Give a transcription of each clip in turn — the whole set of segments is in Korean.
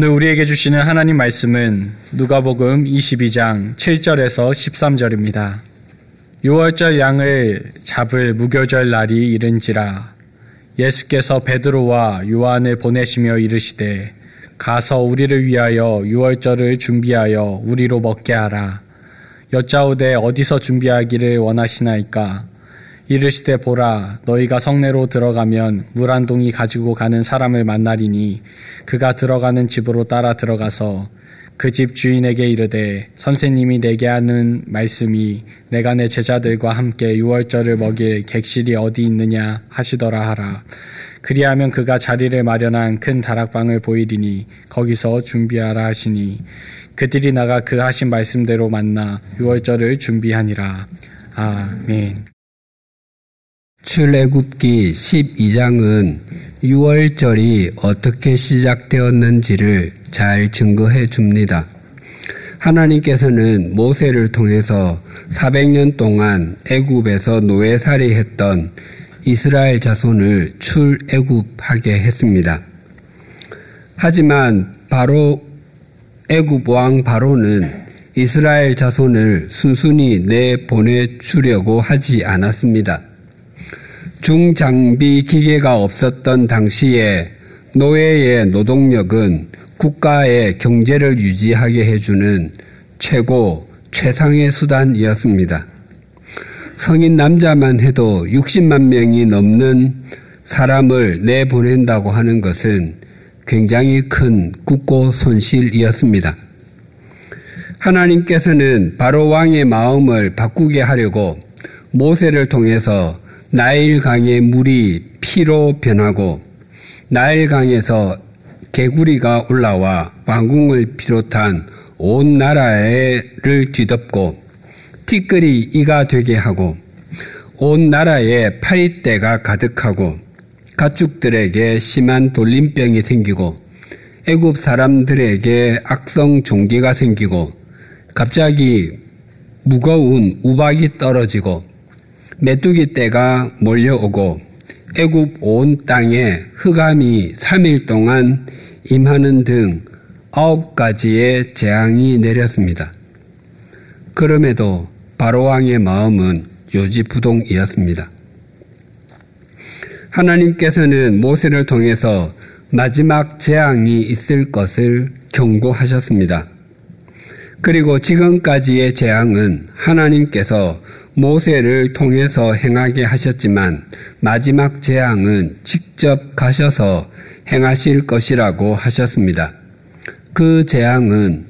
오늘 우리에게 주시는 하나님 말씀은 누가복음 22장 7절에서 13절입니다. 6월절 양을 잡을 무교절 날이 이른지라 예수께서 베드로와 요한을 보내시며 이르시되 가서 우리를 위하여 6월절을 준비하여 우리로 먹게 하라. 여짜오되 어디서 준비하기를 원하시나이까? 이르시되 보라 너희가 성내로 들어가면 물 한 동이 가지고 가는 사람을 만나리니 그가 들어가는 집으로 따라 들어가서 그 집 주인에게 이르되 선생님이 내게 하는 말씀이 내가 내 제자들과 함께 유월절을 먹일 객실이 어디 있느냐 하시더라 하라 그리하면 그가 자리를 마련한 큰 다락방을 보이리니 거기서 준비하라 하시니 그들이 나가 그 하신 말씀대로 만나 유월절을 준비하니라 아멘. 출애굽기 12장은 6월절이 어떻게 시작되었는지를 잘 증거해 줍니다. 하나님께서는 모세를 통해서 400년 동안 애굽에서 노예살이 했던 이스라엘 자손을 출애굽하게 했습니다. 하지만 바로 애굽 왕 바로는 이스라엘 자손을 순순히 내보내 주려고 하지 않았습니다. 중장비 기계가 없었던 당시에 노예의 노동력은 국가의 경제를 유지하게 해주는 최고, 최상의 수단이었습니다. 성인 남자만 해도 60만 명이 넘는 사람을 내보낸다고 하는 것은 굉장히 큰 국고 손실이었습니다. 하나님께서는 바로 왕의 마음을 바꾸게 하려고 모세를 통해서 나일강의 물이 피로 변하고 나일강에서 개구리가 올라와 왕궁을 비롯한 온 나라를 뒤덮고 티끌이 이가 되게 하고 온 나라에 파리떼가 가득하고 가축들에게 심한 돌림병이 생기고 애굽 사람들에게 악성 종기가 생기고 갑자기 무거운 우박이 떨어지고 메뚜기 떼가 몰려오고 애굽 온 땅에 흑암이 3일 동안 임하는 등 아홉 가지의 재앙이 내렸습니다. 그럼에도 바로왕의 마음은 요지부동이었습니다. 하나님께서는 모세를 통해서 마지막 재앙이 있을 것을 경고하셨습니다. 그리고 지금까지의 재앙은 하나님께서 모세를 통해서 행하게 하셨지만 마지막 재앙은 직접 가셔서 행하실 것이라고 하셨습니다. 그 재앙은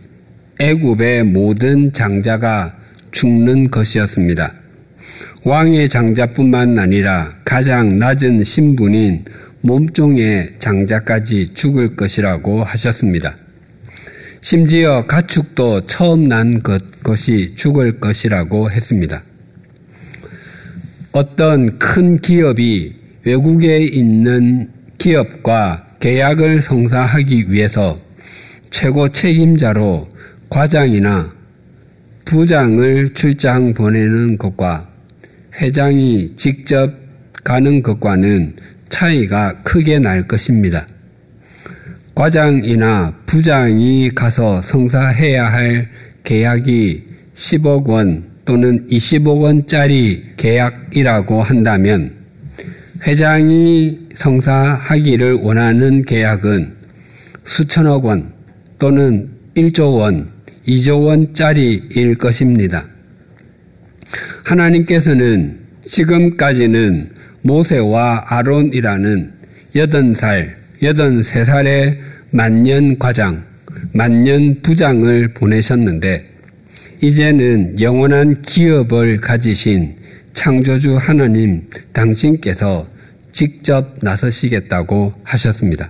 애굽의 모든 장자가 죽는 것이었습니다. 왕의 장자뿐만 아니라 가장 낮은 신분인 몸종의 장자까지 죽을 것이라고 하셨습니다. 심지어 가축도 처음 난 것, 것이 죽을 것이라고 했습니다. 어떤 큰 기업이 외국에 있는 기업과 계약을 성사하기 위해서 최고 책임자로 과장이나 부장을 출장 보내는 것과 회장이 직접 가는 것과는 차이가 크게 날 것입니다. 과장이나 부장이 가서 성사해야 할 계약이 10억 원 또는 20억 원짜리 계약이라고 한다면 회장이 성사하기를 원하는 계약은 수천억 원 또는 1조 원, 2조 원짜리일 것입니다. 하나님께서는 지금까지는 모세와 아론이라는 80살, 83살의 만년 과장, 만년 부장을 보내셨는데 이제는 영원한 기업을 가지신 창조주 하나님 당신께서 직접 나서시겠다고 하셨습니다.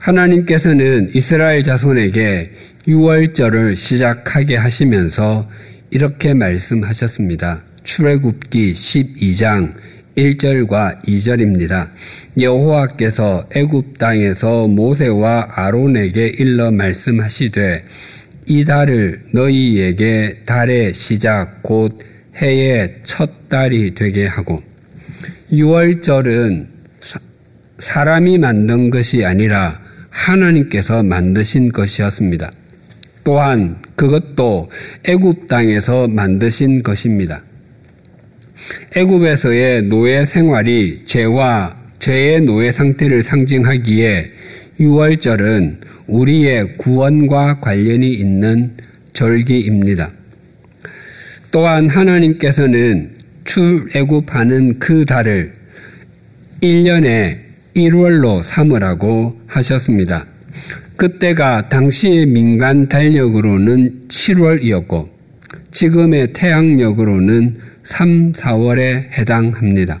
하나님께서는 이스라엘 자손에게 6월절을 시작하게 하시면서 이렇게 말씀하셨습니다. 출애굽기 12장 1절과 2절입니다. 여호와께서 애굽 땅에서 모세와 아론에게 일러 말씀하시되 이 달을 너희에게 달의 시작 곧 해의 첫 달이 되게 하고 6월절은 사, 람이 만든 것이 아니라 하나님께서 만드신 것이었습니다. 또한 그것도 애굽 땅에서 만드신 것입니다. 애굽에서의 노예 생활이 죄와 죄의 노예 상태를 상징하기에 6월절은 우리의 구원과 관련이 있는 절기입니다. 또한 하나님께서는 출애굽하는 그 달을 1년에 1월로 삼으라고 하셨습니다. 그때가 당시의 민간 달력으로는 7월이었고 지금의 태양력으로는 3, 4월에 해당합니다.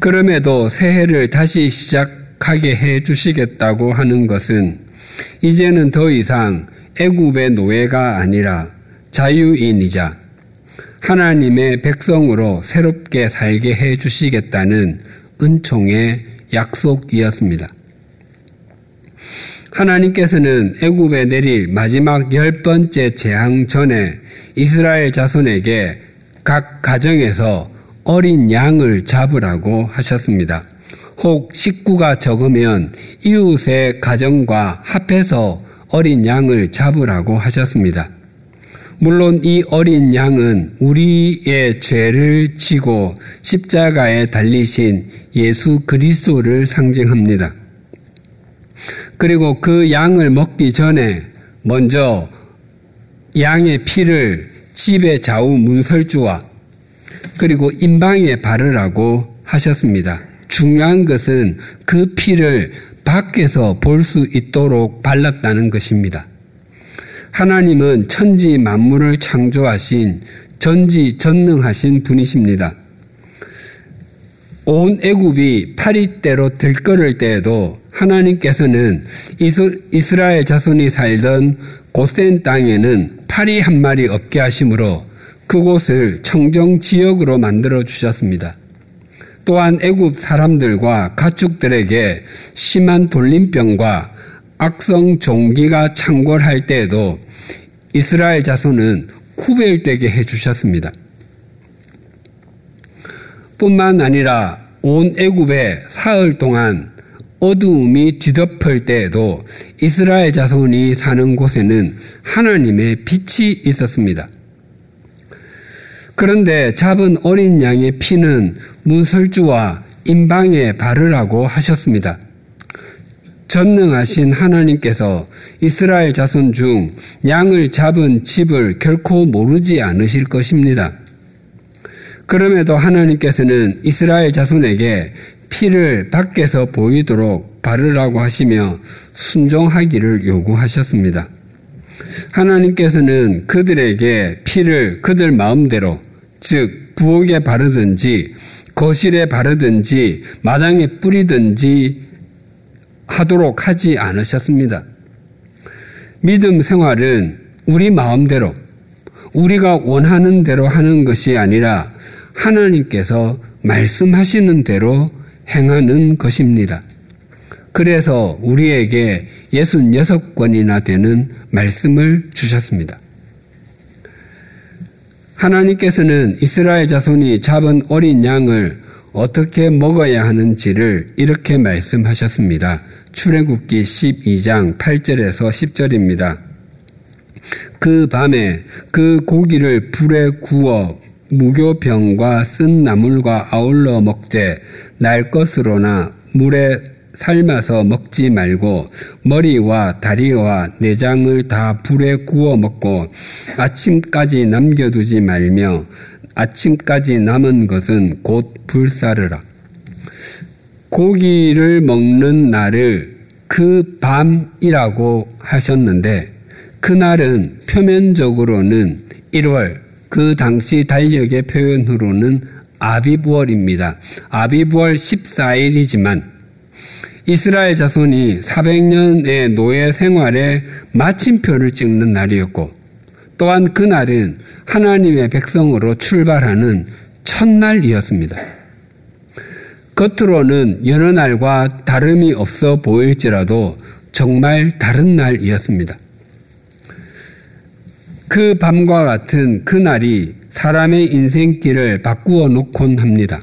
그럼에도 새해를 다시 시작 하게 해 주시겠다고 하는 것은 이제는 더 이상 애굽의 노예가 아니라 자유인이자 하나님의 백성으로 새롭게 살게 해 주시겠다는 은총의 약속이었습니다. 하나님께서는 애굽에 내릴 마지막 열 번째 재앙 전에 이스라엘 자손에게 각 가정에서 어린 양을 잡으라고 하셨습니다. 혹 식구가 적으면 이웃의 가정과 합해서 어린 양을 잡으라고 하셨습니다. 물론 이 어린 양은 우리의 죄를 지고 십자가에 달리신 예수 그리스도를 상징합니다. 그리고 그 양을 먹기 전에 먼저 양의 피를 집의 좌우 문설주와 그리고 인방에 바르라고 하셨습니다. 중요한 것은 그 피를 밖에서 볼 수 있도록 발랐다는 것입니다. 하나님은 천지 만물을 창조하신 전지 전능하신 분이십니다. 온 애굽이 파리대로 들끓을 때에도 하나님께서는 이스라엘 자손이 살던 고센 땅에는 파리 한 마리 없게 하심으로 그곳을 청정 지역으로 만들어 주셨습니다. 또한 애굽 사람들과 가축들에게 심한 돌림병과 악성 종기가 창궐할 때에도 이스라엘 자손은 구별되게 해 주셨습니다. 뿐만 아니라 온 애굽에 사흘 동안 어두움이 뒤덮을 때에도 이스라엘 자손이 사는 곳에는 하나님의 빛이 있었습니다. 그런데 잡은 어린 양의 피는 문설주와 인방에 바르라고 하셨습니다. 전능하신 하나님께서 이스라엘 자손 중 양을 잡은 집을 결코 모르지 않으실 것입니다. 그럼에도 하나님께서는 이스라엘 자손에게 피를 밖에서 보이도록 바르라고 하시며 순종하기를 요구하셨습니다. 하나님께서는 그들에게 피를 그들 마음대로 즉 부엌에 바르든지 거실에 바르든지 마당에 뿌리든지 하도록 하지 않으셨습니다. 믿음 생활은 우리 마음대로 우리가 원하는 대로 하는 것이 아니라 하나님께서 말씀하시는 대로 행하는 것입니다. 그래서 우리에게 66권이나 되는 말씀을 주셨습니다. 하나님께서는 이스라엘 자손이 잡은 어린 양을 어떻게 먹어야 하는지를 이렇게 말씀하셨습니다. 출애굽기 12장 8절에서 10절입니다. 그 밤에 그 고기를 불에 구워 무교병과 쓴 나물과 아울러 먹되 날 것으로나 물에 삶아서 먹지 말고 머리와 다리와 내장을 다 불에 구워 먹고 아침까지 남겨두지 말며 아침까지 남은 것은 곧 불사르라. 고기를 먹는 날을 그 밤이라고 하셨는데 그날은 표면적으로는 1월 그 당시 달력의 표현으로는 아비부월입니다. 아비부월 14일이지만 이스라엘 자손이 400년의 노예 생활에 마침표를 찍는 날이었고 또한 그날은 하나님의 백성으로 출발하는 첫날이었습니다. 겉으로는 여러 날과 다름이 없어 보일지라도 정말 다른 날이었습니다. 그 밤과 같은 그날이 사람의 인생길을 바꾸어 놓곤 합니다.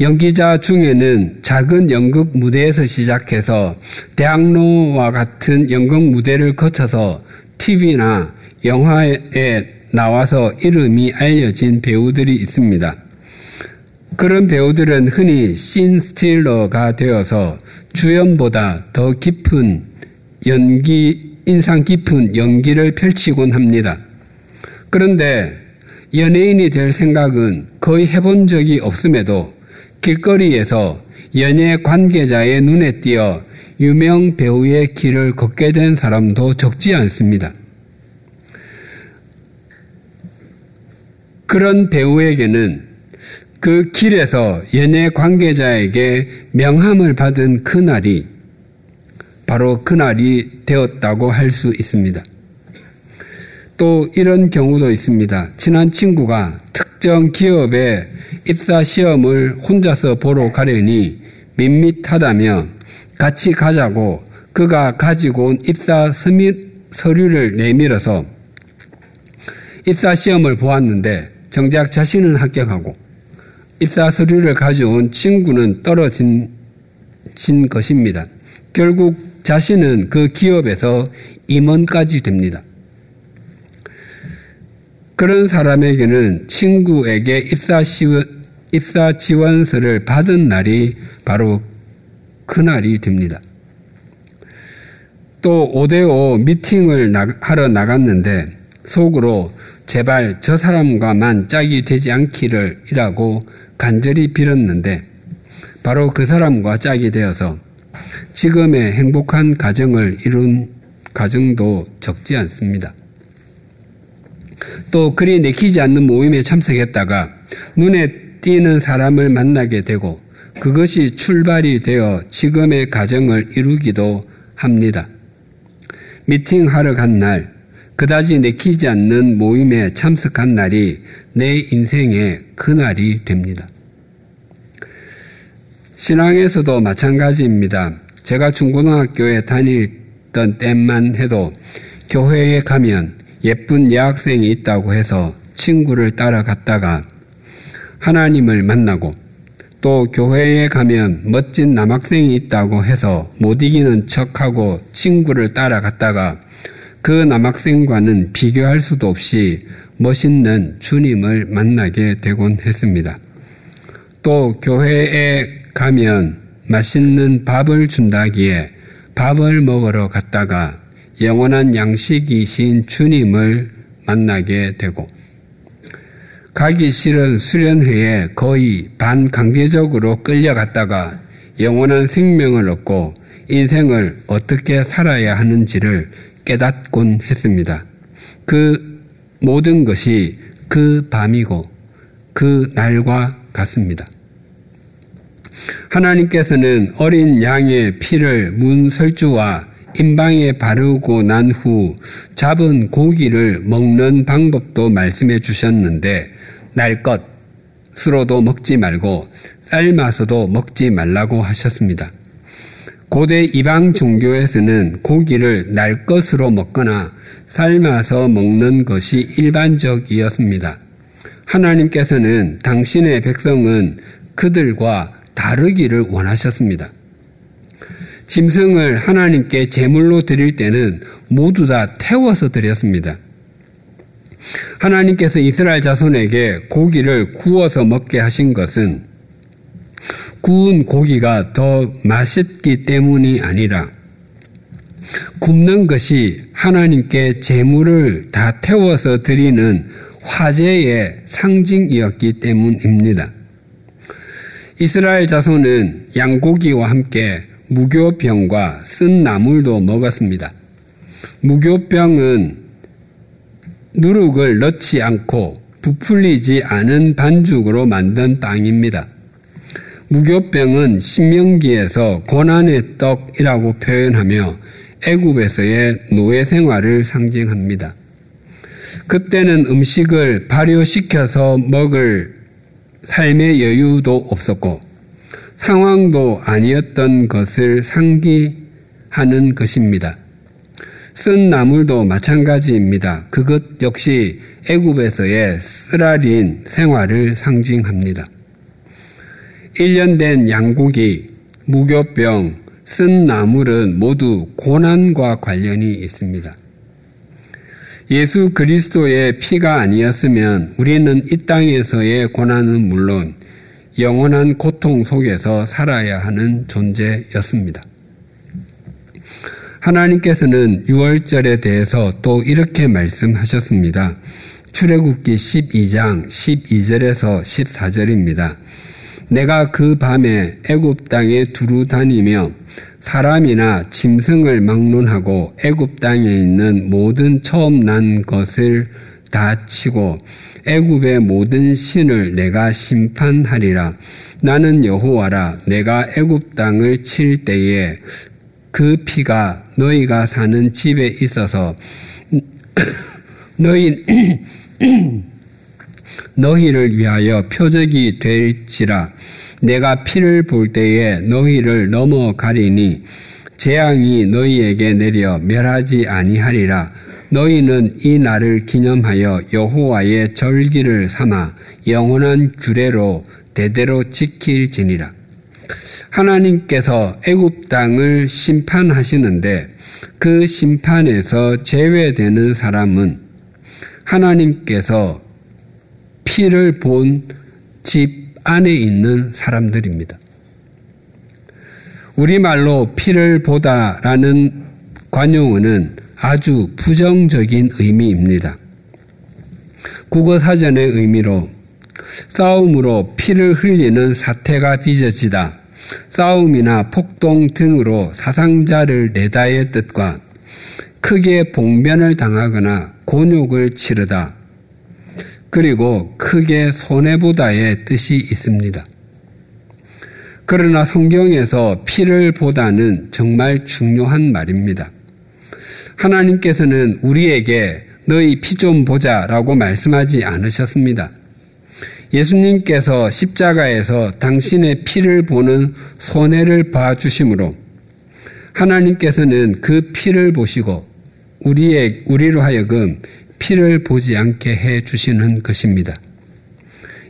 연기자 중에는 작은 연극 무대에서 시작해서 대학로와 같은 연극 무대를 거쳐서 TV나 영화에 나와서 이름이 알려진 배우들이 있습니다. 그런 배우들은 흔히 신 스틸러가 되어서 주연보다 더 깊은 연기, 인상 깊은 연기를 펼치곤 합니다. 그런데 연예인이 될 생각은 거의 해본 적이 없음에도 길거리에서 연예 관계자의 눈에 띄어 유명 배우의 길을 걷게 된 사람도 적지 않습니다. 그런 배우에게는 그 길에서 연예 관계자에게 명함을 받은 그날이 바로 그날이 되었다고 할 수 있습니다. 또 이런 경우도 있습니다. 친한 친구가 특정 기업의 입사 시험을 혼자서 보러 가려니 밋밋하다며 같이 가자고 그가 가지고 온 입사 서류를 내밀어서 입사 시험을 보았는데 정작 자신은 합격하고 입사 서류를 가져온 친구는 떨어진 것입니다. 결국 자신은 그 기업에서 임원까지 됩니다. 그런 사람에게는 친구에게 입사, 시원, 입사 지원서를 받은 날이 바로 그날이 됩니다. 또 5대5 미팅을 하러 나갔는데 속으로 제발 저 사람과만 짝이 되지 않기를 이라고 간절히 빌었는데 바로 그 사람과 짝이 되어서 지금의 행복한 가정을 이룬 가정도 적지 않습니다. 또 그리 내키지 않는 모임에 참석했다가 눈에 띄는 사람을 만나게 되고 그것이 출발이 되어 지금의 가정을 이루기도 합니다. 미팅하러 간 날, 그다지 내키지 않는 모임에 참석한 날이 내 인생의 그날이 됩니다. 신앙에서도 마찬가지입니다. 제가 중고등학교에 다니던 때만 해도 교회에 가면 예쁜 여학생이 있다고 해서 친구를 따라갔다가 하나님을 만나고 또 교회에 가면 멋진 남학생이 있다고 해서 못 이기는 척하고 친구를 따라갔다가 그 남학생과는 비교할 수도 없이 멋있는 주님을 만나게 되곤 했습니다. 또 교회에 가면 맛있는 밥을 준다기에 밥을 먹으러 갔다가 영원한 양식이신 주님을 만나게 되고 가기 싫은 수련회에 거의 반강제적으로 끌려갔다가 영원한 생명을 얻고 인생을 어떻게 살아야 하는지를 깨닫곤 했습니다. 그 모든 것이 그 밤이고 그 날과 같습니다. 하나님께서는 어린 양의 피를 문설주와 임방에 바르고 난 후 잡은 고기를 먹는 방법도 말씀해 주셨는데 날 것으로도 먹지 말고 삶아서도 먹지 말라고 하셨습니다. 고대 이방 종교에서는 고기를 날 것으로 먹거나 삶아서 먹는 것이 일반적이었습니다. 하나님께서는 당신의 백성은 그들과 다르기를 원하셨습니다. 짐승을 하나님께 제물로 드릴 때는 모두 다 태워서 드렸습니다. 하나님께서 이스라엘 자손에게 고기를 구워서 먹게 하신 것은 구운 고기가 더 맛있기 때문이 아니라 굽는 것이 하나님께 제물을 다 태워서 드리는 화제의 상징이었기 때문입니다. 이스라엘 자손은 양고기와 함께 무교병과 쓴 나물도 먹었습니다. 무교병은 누룩을 넣지 않고 부풀리지 않은 반죽으로 만든 빵입니다. 무교병은 신명기에서 고난의 떡이라고 표현하며 애굽에서의 노예 생활을 상징합니다. 그때는 음식을 발효시켜서 먹을 삶의 여유도 없었고 상황도 아니었던 것을 상기하는 것입니다. 쓴 나물도 마찬가지입니다. 그것 역시 애굽에서의 쓰라린 생활을 상징합니다. 1년 된 양고기, 무교병, 쓴 나물은 모두 고난과 관련이 있습니다. 예수 그리스도의 피가 아니었으면 우리는 이 땅에서의 고난은 물론 영원한 고통 속에서 살아야 하는 존재였습니다. 하나님께서는 6월절에 대해서 또 이렇게 말씀하셨습니다. 출애굽기 12장 12절에서 14절입니다. 내가 그 밤에 애굽 땅에 두루 다니며 사람이나 짐승을 막론하고 애굽 땅에 있는 모든 처음 난 것을 다 치고 애굽의 모든 신을 내가 심판하리라. 나는 여호와라. 내가 애굽 땅을 칠 때에 그 피가 너희가 사는 집에 있어서 너희 너희를 위하여 표적이 될지라 내가 피를 볼 때에 너희를 넘어가리니 재앙이 너희에게 내려 멸하지 아니하리라 너희는 이 날을 기념하여 여호와의 절기를 삼아 영원한 규례로 대대로 지킬지니라 하나님께서 애굽 땅을 심판하시는데 그 심판에서 제외되는 사람은 하나님께서 피를 본 집 안에 있는 사람들입니다. 우리말로 피를 보다라는 관용어는 아주 부정적인 의미입니다. 국어 사전의 의미로 싸움으로 피를 흘리는 사태가 빚어지다. 싸움이나 폭동 등으로 사상자를 내다의 뜻과 크게 봉변을 당하거나 곤욕을 치르다. 그리고 크게 손해보다의 뜻이 있습니다. 그러나 성경에서 피를 보다는 정말 중요한 말입니다. 하나님께서는 우리에게 너희 피 좀 보자 라고 말씀하지 않으셨습니다. 예수님께서 십자가에서 당신의 피를 보는 손해를 봐주심으로 하나님께서는 그 피를 보시고 우리의, 우리로 하여금 피를 보지 않게 해 주시는 것입니다.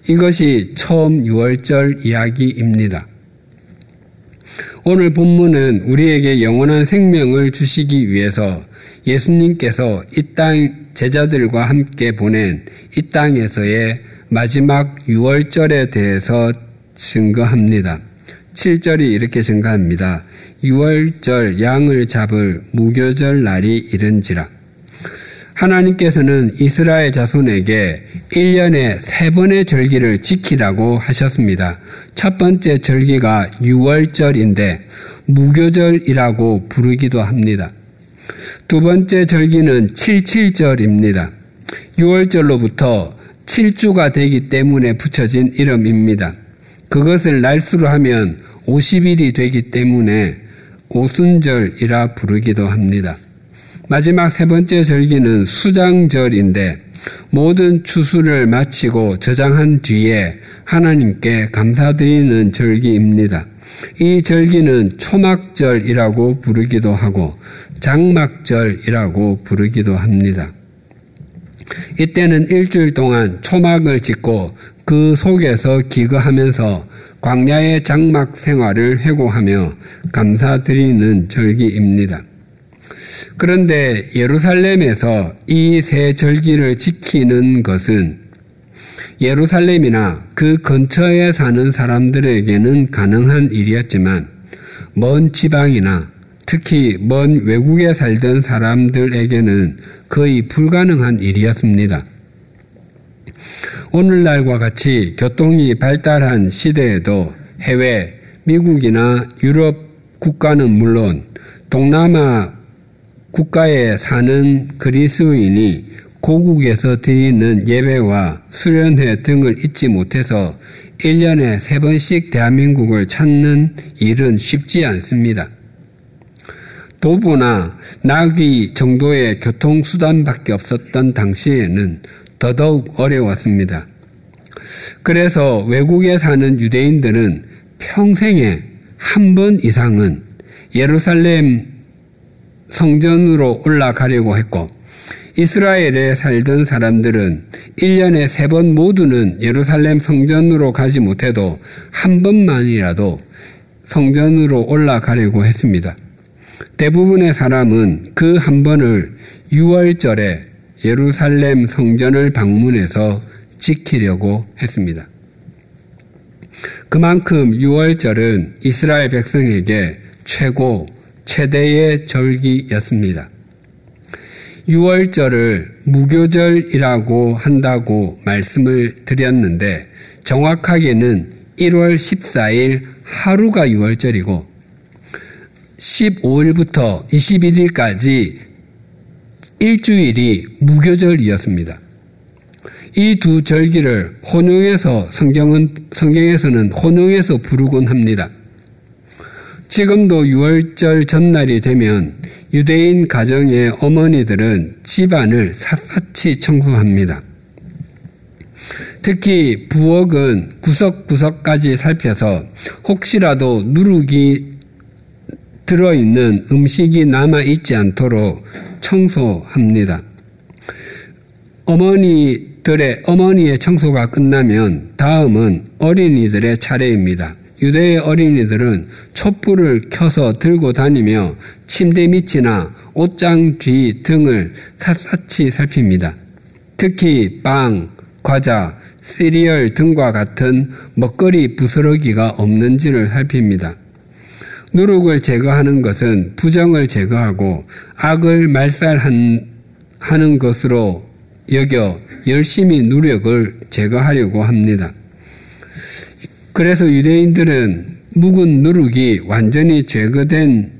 이것이 처음 6월절 이야기입니다. 오늘 본문은 우리에게 영원한 생명을 주시기 위해서 예수님께서 이 땅 제자들과 함께 보낸 이 땅에서의 마지막 6월절에 대해서 증거합니다. 7절이 이렇게 증가합니다. 6월절 양을 잡을 무교절 날이 이른지라. 하나님께서는 이스라엘 자손에게 1년에 세 번의 절기를 지키라고 하셨습니다. 첫 번째 절기가 6월절인데 무교절이라고 부르기도 합니다. 두 번째 절기는 77절입니다. 6월절로부터 7주가 되기 때문에 붙여진 이름입니다. 그것을 날수로 하면 50일이 되기 때문에 오순절이라 부르기도 합니다. 마지막 세 번째 절기는 수장절인데 모든 추수를 마치고 저장한 뒤에 하나님께 감사드리는 절기입니다. 이 절기는 초막절이라고 부르기도 하고 장막절이라고 부르기도 합니다. 이때는 일주일 동안 초막을 짓고 그 속에서 기거하면서 광야의 장막 생활을 회고하며 감사드리는 절기입니다. 그런데 예루살렘에서 이 세 절기를 지키는 것은 예루살렘이나 그 근처에 사는 사람들에게는 가능한 일이었지만 먼 지방이나 특히 먼 외국에 살던 사람들에게는 거의 불가능한 일이었습니다. 오늘날과 같이 교통이 발달한 시대에도 해외, 미국이나 유럽 국가는 물론 동남아 국가에 사는 그리스인이 고국에서 드리는 예배와 수련회 등을 잊지 못해서 1년에 세 번씩 대한민국을 찾는 일은 쉽지 않습니다. 도보나 나귀 정도의 교통수단밖에 없었던 당시에는 더더욱 어려웠습니다. 그래서 외국에 사는 유대인들은 평생에 한 번 이상은 예루살렘 성전으로 올라가려고 했고 이스라엘에 살던 사람들은 1년에 세 번 모두는 예루살렘 성전으로 가지 못해도 한 번만이라도 성전으로 올라가려고 했습니다. 대부분의 사람은 그 한 번을 6월절에 예루살렘 성전을 방문해서 지키려고 했습니다. 그만큼 6월절은 이스라엘 백성에게 최고, 최대의 절기였습니다. 6월절을 무교절이라고 한다고 말씀을 드렸는데 정확하게는 1월 14일 하루가 6월절이고 15일부터 21일까지 일주일이 무교절이었습니다. 이 두 절기를 혼용해서 성경은, 성경에서는 혼용해서 부르곤 합니다. 지금도 6월절 전날이 되면 유대인 가정의 어머니들은 집안을 샅샅이 청소합니다. 특히 부엌은 구석구석까지 살펴서 혹시라도 누룩이 들어있는 음식이 남아있지 않도록 청소합니다. 어머니들의, 어머니의 청소가 끝나면 다음은 어린이들의 차례입니다. 유대의 어린이들은 촛불을 켜서 들고 다니며 침대 밑이나 옷장 뒤 등을 샅샅이 살핍니다. 특히 빵, 과자, 시리얼 등과 같은 먹거리 부스러기가 없는지를 살핍니다. 누룩을 제거하는 것은 부정을 제거하고 악을 말살하는 것으로 여겨 열심히 노력을 제거하려고 합니다. 그래서 유대인들은 묵은 누룩이 완전히 제거된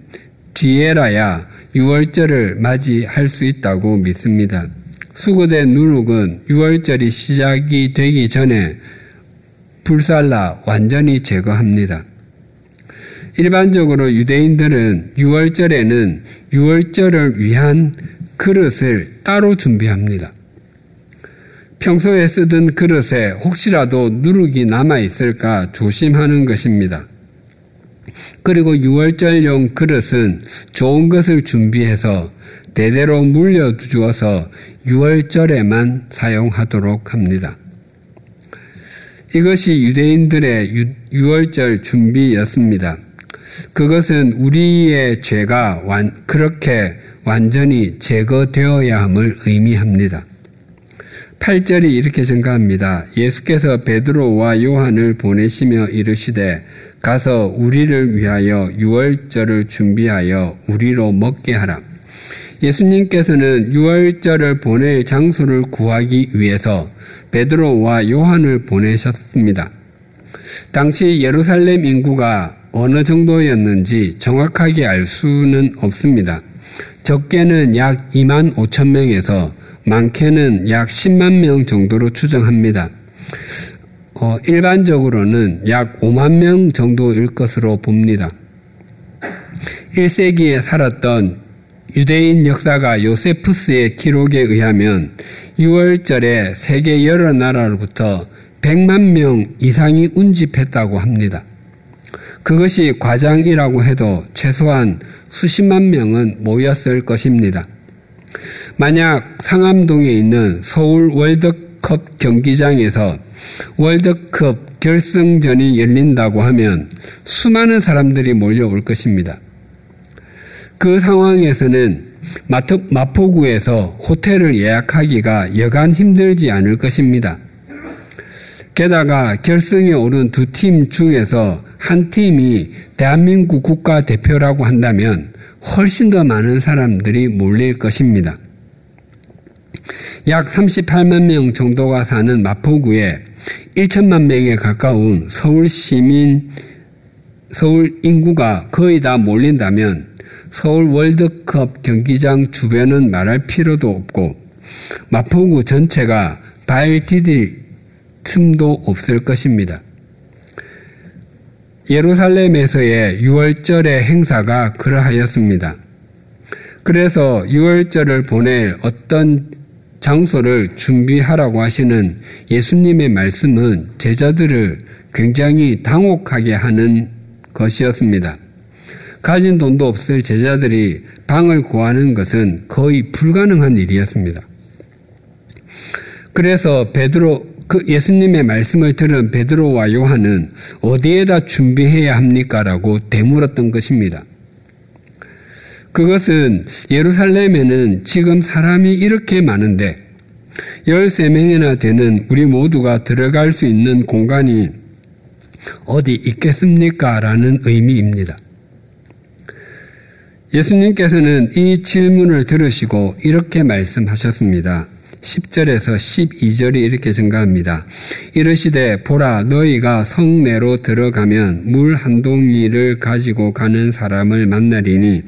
뒤에라야 6월절을 맞이할 수 있다고 믿습니다. 수거된 누룩은 6월절이 시작이 되기 전에 불살라 완전히 제거합니다. 일반적으로 유대인들은 6월절에는 6월절을 위한 그릇을 따로 준비합니다. 평소에 쓰던 그릇에 혹시라도 누룩이 남아있을까 조심하는 것입니다. 그리고 6월절용 그릇은 좋은 것을 준비해서 대대로 물려주어서 6월절에만 사용하도록 합니다. 이것이 유대인들의 6월절 준비였습니다. 그것은 우리의 죄가 완, 그렇게 완전히 제거되어야 함을 의미합니다. 8절이 이렇게 증가합니다. 예수께서 베드로와 요한을 보내시며 이르시되 가서 우리를 위하여 유월절을 준비하여 우리로 먹게 하라. 예수님께서는 유월절을 보낼 장소를 구하기 위해서 베드로와 요한을 보내셨습니다. 당시 예루살렘 인구가 어느 정도였는지 정확하게 알 수는 없습니다. 적게는 약 2만 5천 명에서 많게는 약 10만 명 정도로 추정합니다. 어, 일반적으로는 약 5만 명 정도일 것으로 봅니다. 1세기에 살았던 유대인 역사가 요세푸스의 기록에 의하면 6월절에 세계 여러 나라로부터 100만 명 이상이 운집했다고 합니다. 그것이 과장이라고 해도 최소한 수십만 명은 모였을 것입니다. 만약 상암동에 있는 서울 월드컵 경기장에서 월드컵 결승전이 열린다고 하면 수많은 사람들이 몰려올 것입니다. 그 상황에서는 마포구에서 호텔을 예약하기가 여간 힘들지 않을 것입니다. 게다가 결승에 오른 두 팀 중에서 한 팀이 대한민국 국가대표라고 한다면 훨씬 더 많은 사람들이 몰릴 것입니다. 약 38만 명 정도가 사는 마포구에 1천만 명에 가까운 서울 시민, 서울 인구가 거의 다 몰린다면 서울 월드컵 경기장 주변은 말할 필요도 없고 마포구 전체가 발 디딜 틈도 없을 것입니다. 예루살렘에서의 6월절의 행사가 그러하였습니다. 그래서 6월절을 보낼 어떤 장소를 준비하라고 하시는 예수님의 말씀은 제자들을 굉장히 당혹하게 하는 것이었습니다. 가진 돈도 없을 제자들이 방을 구하는 것은 거의 불가능한 일이었습니다. 그래서 베드로 그 예수님의 말씀을 들은 베드로와 요한은 어디에다 준비해야 합니까라고 되물었던 것입니다. 그것은 예루살렘에는 지금 사람이 이렇게 많은데 13명이나 되는 우리 모두가 들어갈 수 있는 공간이 어디 있겠습니까? 라는 의미입니다. 예수님께서는 이 질문을 들으시고 이렇게 말씀하셨습니다. 10절에서 12절이 이렇게 증가합니다. 이르시되 보라 너희가 성내로 들어가면 물 한 동이를 가지고 가는 사람을 만나리니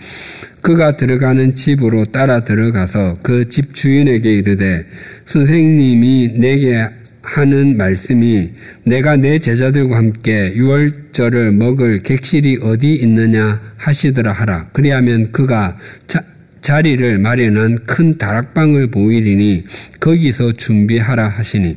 그가 들어가는 집으로 따라 들어가서 그 집 주인에게 이르되 선생님이 내게 하는 말씀이 내가 내 제자들과 함께 유월절을 먹을 객실이 어디 있느냐 하시더라 하라. 그리하면 그가 자, 자리를 마련한 큰 다락방을 보이리니 거기서 준비하라 하시니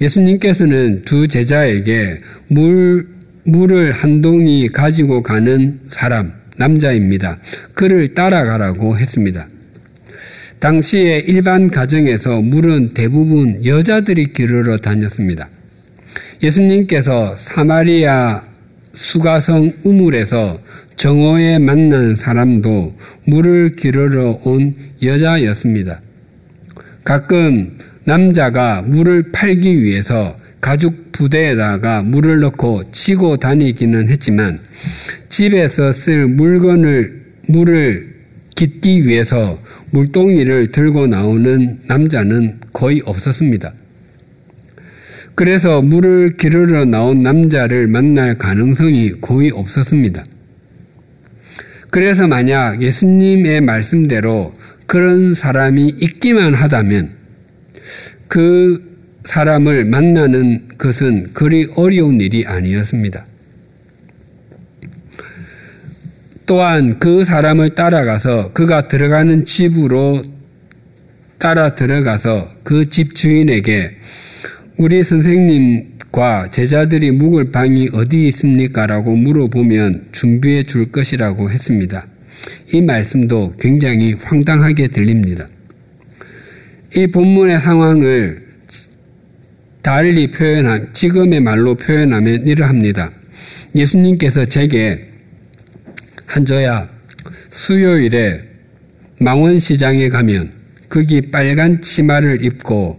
예수님께서는 두 제자에게 물, 물을 한 동이 가지고 가는 사람, 남자입니다. 그를 따라가라고 했습니다. 당시에 일반 가정에서 물은 대부분 여자들이 기르러 다녔습니다. 예수님께서 사마리아 수가성 우물에서 정오에 만난 사람도 물을 기르러 온 여자였습니다. 가끔 남자가 물을 팔기 위해서 가죽 부대에다가 물을 넣고 치고 다니기는 했지만 집에서 쓸 물건을 물을 깃기 위해서 물동이를 들고 나오는 남자는 거의 없었습니다. 그래서 물을 기르러 나온 남자를 만날 가능성이 거의 없었습니다. 그래서 만약 예수님의 말씀대로 그런 사람이 있기만 하다면 그 사람을 만나는 것은 그리 어려운 일이 아니었습니다. 또한 그 사람을 따라가서 그가 들어가는 집으로 따라 들어가서 그 집 주인에게 우리 선생님 과 제자들이 묵을 방이 어디 있습니까? 라고 물어보면 준비해 줄 것이라고 했습니다. 이 말씀도 굉장히 황당하게 들립니다. 이 본문의 상황을 달리 표현한, 지금의 말로 표현하면 이러합니다. 예수님께서 제게 한조야 수요일에 망원시장에 가면 거기 빨간 치마를 입고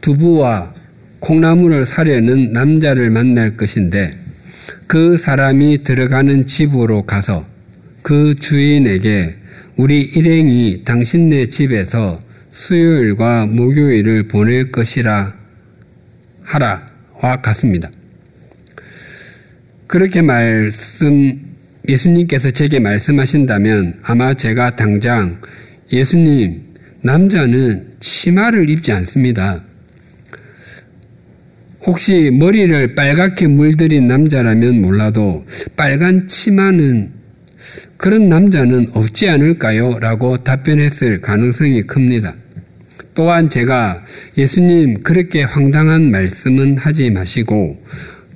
두부와 콩나물을 사려는 남자를 만날 것인데 그 사람이 들어가는 집으로 가서 그 주인에게 우리 일행이 당신네 집에서 수요일과 목요일을 보낼 것이라 하라와 같습니다. 그렇게 말씀 예수님께서 제게 말씀하신다면 아마 제가 당장 예수님, 남자는 치마를 입지 않습니다. 혹시 머리를 빨갛게 물들인 남자라면 몰라도 빨간 치마는 그런 남자는 없지 않을까요? 라고 답변했을 가능성이 큽니다. 또한 제가 예수님 그렇게 황당한 말씀은 하지 마시고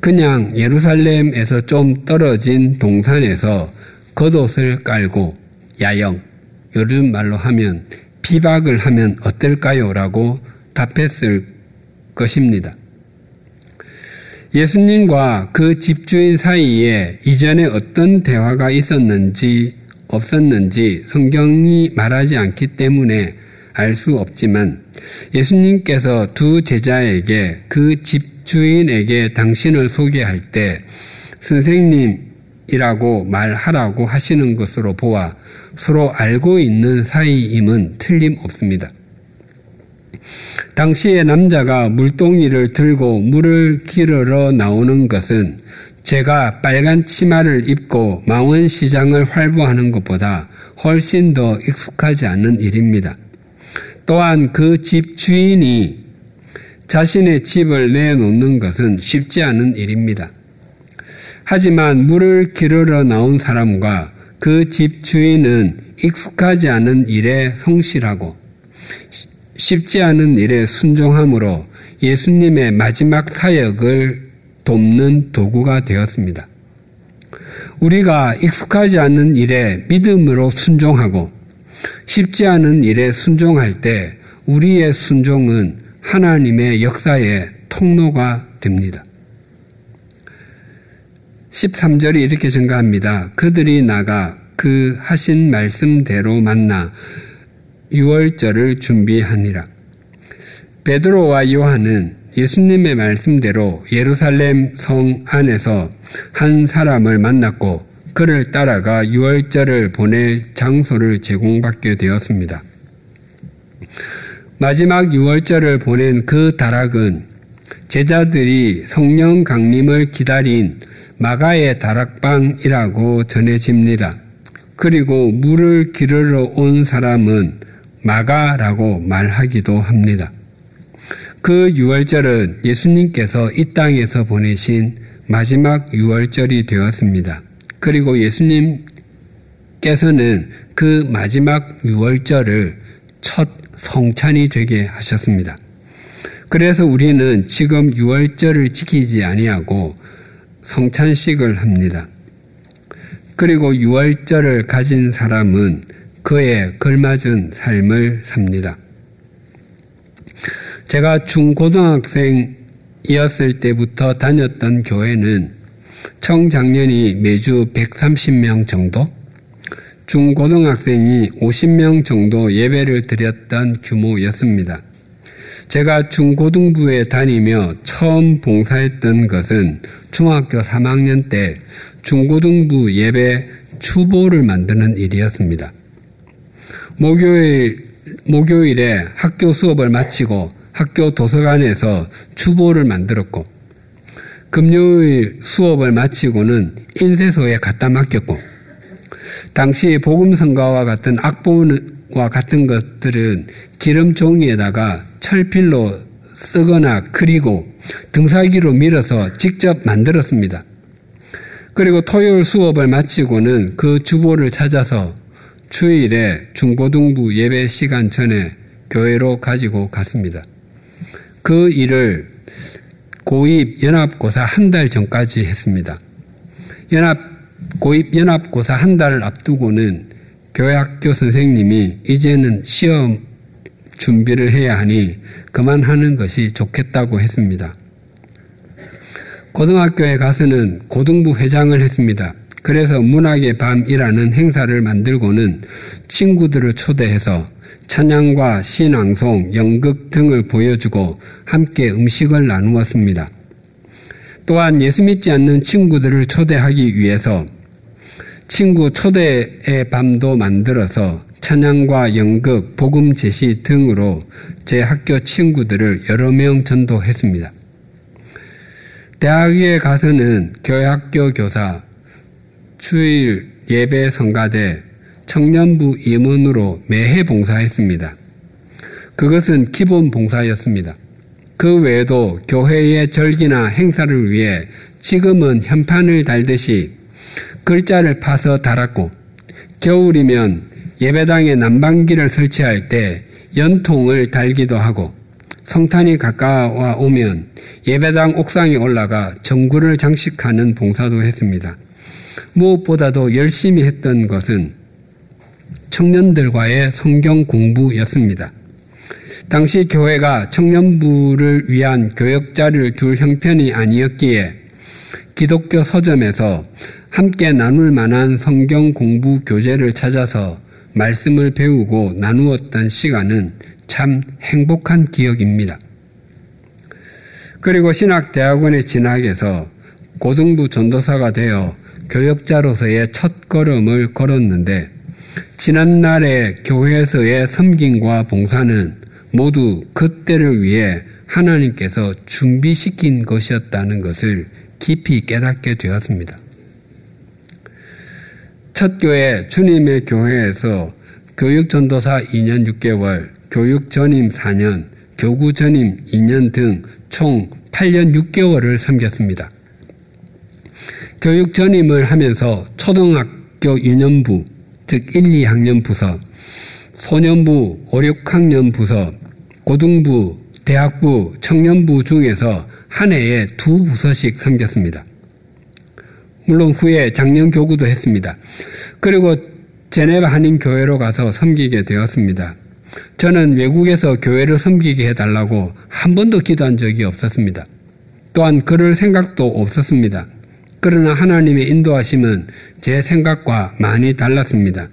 그냥 예루살렘에서 좀 떨어진 동산에서 겉옷을 깔고 야영, 요즘 말로 하면 비박을 하면 어떨까요? 라고 답했을 것입니다. 예수님과 그 집주인 사이에 이전에 어떤 대화가 있었는지 없었는지 성경이 말하지 않기 때문에 알 수 없지만 예수님께서 두 제자에게 그 집주인에게 당신을 소개할 때 선생님이라고 말하라고 하시는 것으로 보아 서로 알고 있는 사이임은 틀림없습니다. 당시에 남자가 물동이를 들고 물을 기르러 나오는 것은 제가 빨간 치마를 입고 망원시장을 활보하는 것보다 훨씬 더 익숙하지 않은 일입니다. 또한 그 집 주인이 자신의 집을 내놓는 것은 쉽지 않은 일입니다. 하지만 물을 기르러 나온 사람과 그 집 주인은 익숙하지 않은 일에 성실하고 쉽지 않은 일에 순종함으로 예수님의 마지막 사역을 돕는 도구가 되었습니다. 우리가 익숙하지 않은 일에 믿음으로 순종하고 쉽지 않은 일에 순종할 때 우리의 순종은 하나님의 역사의 통로가 됩니다. 13절이 이렇게 증가합니다. 그들이 나가 그 하신 말씀대로 만나 유월절을 준비하니라. 베드로와 요한은 예수님의 말씀대로 예루살렘 성 안에서 한 사람을 만났고 그를 따라가 유월절을 보낼 장소를 제공받게 되었습니다. 마지막 유월절을 보낸 그 다락은 제자들이 성령 강림을 기다린 마가의 다락방이라고 전해집니다. 그리고 물을 기르러 온 사람은 마가라고 말하기도 합니다. 그 유월절은 예수님께서 이 땅에서 보내신 마지막 유월절이 되었습니다. 그리고 예수님께서는 그 마지막 유월절을 첫 성찬이 되게 하셨습니다. 그래서 우리는 지금 유월절을 지키지 아니하고 성찬식을 합니다. 그리고 유월절을 가진 사람은 그에 걸맞은 삶을 삽니다. 제가 중고등학생이었을 때부터 다녔던 교회는 청장년이 매주 130명 정도, 중고등학생이 50명 정도 예배를 드렸던 규모였습니다. 제가 중고등부에 다니며 처음 봉사했던 것은 중학교 3학년 때 중고등부 예배 추보를 만드는 일이었습니다. 목요일, 목요일에 학교 수업을 마치고 학교 도서관에서 추보를 만들었고, 금요일 수업을 마치고는 인쇄소에 갖다 맡겼고, 당시 복음성가와 같은 악보와 같은 것들은 기름 종이에다가 철필로 쓰거나 그리고 등사기로 밀어서 직접 만들었습니다. 그리고 토요일 수업을 마치고는 그 주보를 찾아서 주일에 중고등부 예배 시간 전에 교회로 가지고 갔습니다. 그 일을 고입 연합고사 한 달 전까지 했습니다. 연합 고입 연합고사 한 달을 앞두고는 교회 학교 선생님이 이제는 시험 준비를 해야 하니 그만하는 것이 좋겠다고 했습니다. 고등학교에 가서는 고등부 회장을 했습니다. 그래서 문학의 밤이라는 행사를 만들고는 친구들을 초대해서 찬양과 신앙송, 연극 등을 보여주고 함께 음식을 나누었습니다. 또한 예수 믿지 않는 친구들을 초대하기 위해서 친구 초대의 밤도 만들어서 찬양과 연극, 복음 제시 등으로 제 학교 친구들을 여러 명 전도했습니다. 대학에 가서는 교회 학교 교사, 주일 예배 성가대, 청년부 임원으로 매해 봉사했습니다. 그것은 기본 봉사였습니다. 그 외에도 교회의 절기나 행사를 위해 지금은 현판을 달듯이 글자를 파서 달았고 겨울이면 예배당에 난방기를 설치할 때 연통을 달기도 하고 성탄이 가까워 오면 예배당 옥상에 올라가 전구를 장식하는 봉사도 했습니다. 무엇보다도 열심히 했던 것은 청년들과의 성경 공부였습니다. 당시 교회가 청년부를 위한 교역자를 둘 형편이 아니었기에 기독교 서점에서 함께 나눌 만한 성경 공부 교재를 찾아서 말씀을 배우고 나누었던 시간은 참 행복한 기억입니다. 그리고 신학대학원에 진학해서 고등부 전도사가 되어 교역자로서의 첫 걸음을 걸었는데 지난날의 교회에서의 섬김과 봉사는 모두 그때를 위해 하나님께서 준비시킨 것이었다는 것을 깊이 깨닫게 되었습니다. 첫 교회 주님의 교회에서 교육 전도사 2년 6개월, 교육 전임 4년, 교구 전임 2년 등 총 8년 6개월을 섬겼습니다. 교육 전임을 하면서 초등학교 유년부, 즉 1, 2학년 부서, 소년부 5, 6학년 부서, 고등부, 대학부, 청년부 중에서 한 해에 두 부서씩 섬겼습니다. 물론 후에 작년 교구도 했습니다. 그리고 제네바 한인 교회로 가서 섬기게 되었습니다. 저는 외국에서 교회를 섬기게 해달라고 한 번도 기도한 적이 없었습니다. 또한 그럴 생각도 없었습니다. 그러나 하나님의 인도하심은 제 생각과 많이 달랐습니다.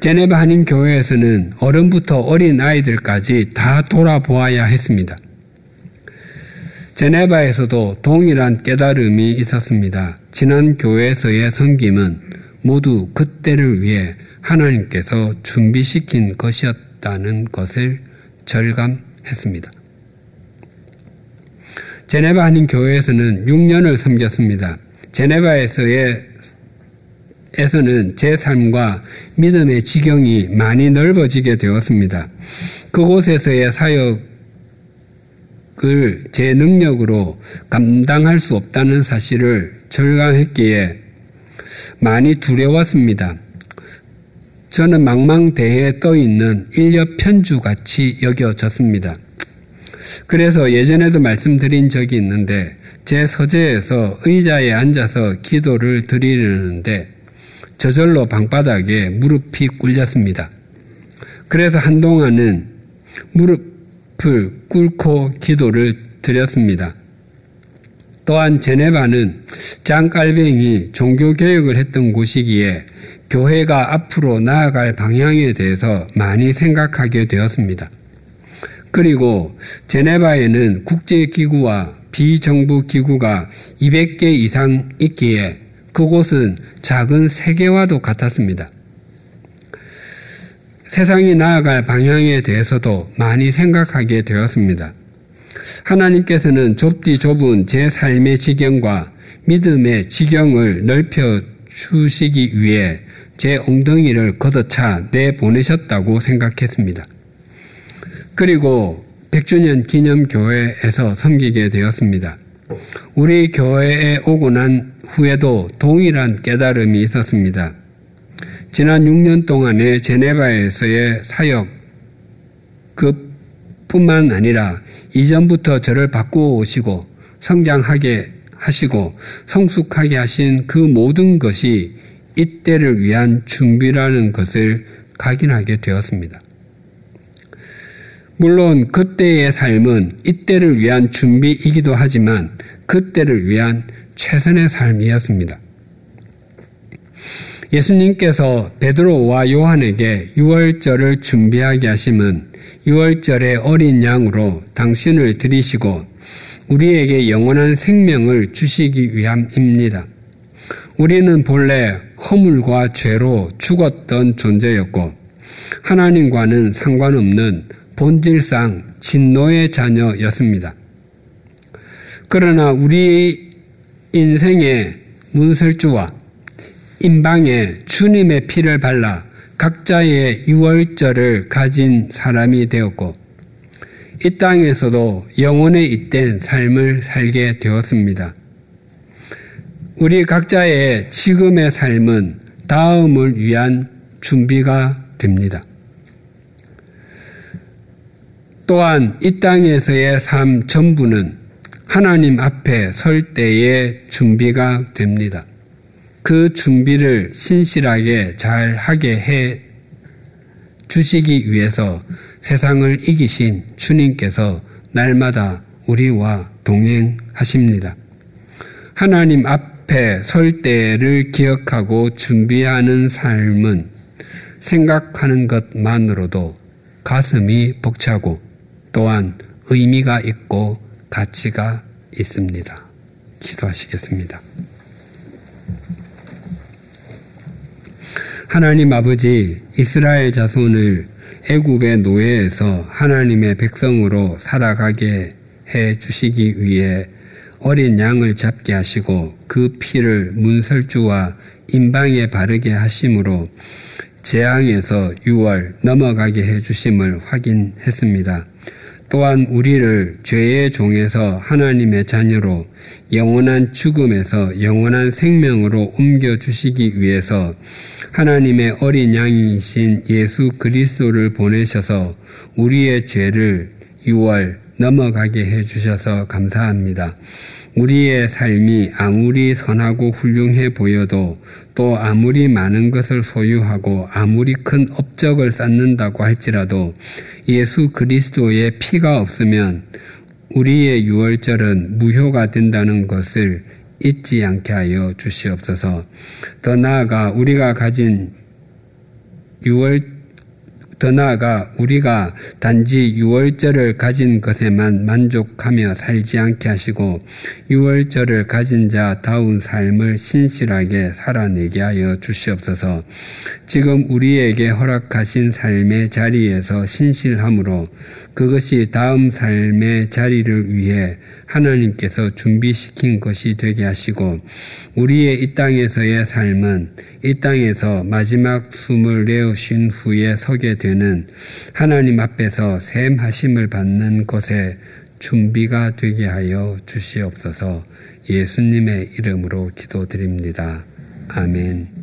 제네바 한인 교회에서는 어른부터 어린 아이들까지 다 돌아보아야 했습니다. 제네바에서도 동일한 깨달음이 있었습니다. 지난 교회에서의 섬김은 모두 그때를 위해 하나님께서 준비시킨 것이었다는 것을 절감했습니다. 제네바 한인 교회에서는 6년을 섬겼습니다. 제네바에서의 에서는 제 삶과 믿음의 지경이 많이 넓어지게 되었습니다. 그곳에서의 사역 그제 능력으로 감당할 수 없다는 사실을 절감했기에 많이 두려웠습니다. 저는 망망대해에 떠 있는 인력 편주같이 여겨졌습니다. 그래서 예전에도 말씀드린 적이 있는데 제 서재에서 의자에 앉아서 기도를 드리려는데 저절로 방바닥에 무릎이 꿇렸습니다. 그래서 한동안은 무릎 숲을 꿇고 기도를 드렸습니다. 또한 제네바는 장깔뱅이 종교개혁을 했던 곳이기에 교회가 앞으로 나아갈 방향에 대해서 많이 생각하게 되었습니다. 그리고 제네바에는 국제기구와 비정부 기구가 200개 이상 있기에 그곳은 작은 세계와도 같았습니다. 세상이 나아갈 방향에 대해서도 많이 생각하게 되었습니다. 하나님께서는 좁디 좁은 제 삶의 지경과 믿음의 지경을 넓혀 주시기 위해 제 엉덩이를 걷어차 내 보내셨다고 생각했습니다. 그리고 100주년 기념교회에서 섬기게 되었습니다. 우리 교회에 오고 난 후에도 동일한 깨달음이 있었습니다. 지난 6년 동안의 제네바에서의 사역 그 뿐만 아니라 이전부터 저를 바꾸어 오시고 성장하게 하시고 성숙하게 하신 그 모든 것이 이때를 위한 준비라는 것을 각인하게 되었습니다. 물론 그때의 삶은 이때를 위한 준비이기도 하지만 그때를 위한 최선의 삶이었습니다. 예수님께서 베드로와 요한에게 유월절을 준비하게 하심은 유월절의 어린 양으로 당신을 들이시고 우리에게 영원한 생명을 주시기 위함입니다. 우리는 본래 허물과 죄로 죽었던 존재였고 하나님과는 상관없는 본질상 진노의 자녀였습니다. 그러나 우리 인생의 문설주와 임방에 주님의 피를 발라 각자의 유월절을 가진 사람이 되었고 이 땅에서도 영원에 잇된 삶을 살게 되었습니다. 우리 각자의 지금의 삶은 다음을 위한 준비가 됩니다. 또한 이 땅에서의 삶 전부는 하나님 앞에 설 때의 준비가 됩니다. 그 준비를 신실하게 잘 하게 해 주시기 위해서 세상을 이기신 주님께서 날마다 우리와 동행하십니다. 하나님 앞에 설 때를 기억하고 준비하는 삶은 생각하는 것만으로도 가슴이 벅차고 또한 의미가 있고 가치가 있습니다. 기도하시겠습니다. 하나님 아버지 이스라엘 자손을 애굽의 노예에서 하나님의 백성으로 살아가게 해 주시기 위해 어린 양을 잡게 하시고 그 피를 문설주와 임방에 바르게 하심으로 재앙에서 6월 넘어가게 해 주심을 확인했습니다. 또한 우리를 죄의 종에서 하나님의 자녀로 영원한 죽음에서 영원한 생명으로 옮겨 주시기 위해서 하나님의 어린 양이신 예수 그리스도를 보내셔서 우리의 죄를 6월 넘어가게 해 주셔서 감사합니다. 우리의 삶이 아무리 선하고 훌륭해 보여도 또 아무리 많은 것을 소유하고 아무리 큰 업적을 쌓는다고 할지라도 예수 그리스도의 피가 없으면 우리의 유월절은 무효가 된다는 것을 잊지 않게 하여 주시옵소서. 더 나아가 우리가 가진 유월 더 나아가 우리가 단지 유월절을 가진 것에만 만족하며 살지 않게 하시고 유월절을 가진 자다운 삶을 신실하게 살아내게 하여 주시옵소서. 지금 우리에게 허락하신 삶의 자리에서 신실함으로 그것이 다음 삶의 자리를 위해 하나님께서 준비시킨 것이 되게 하시고 우리의 이 땅에서의 삶은 이 땅에서 마지막 숨을 내어쉰 후에 서게 되는 하나님 앞에서 샘하심을 받는 것에 준비가 되게 하여 주시옵소서 예수님의 이름으로 기도드립니다. 아멘.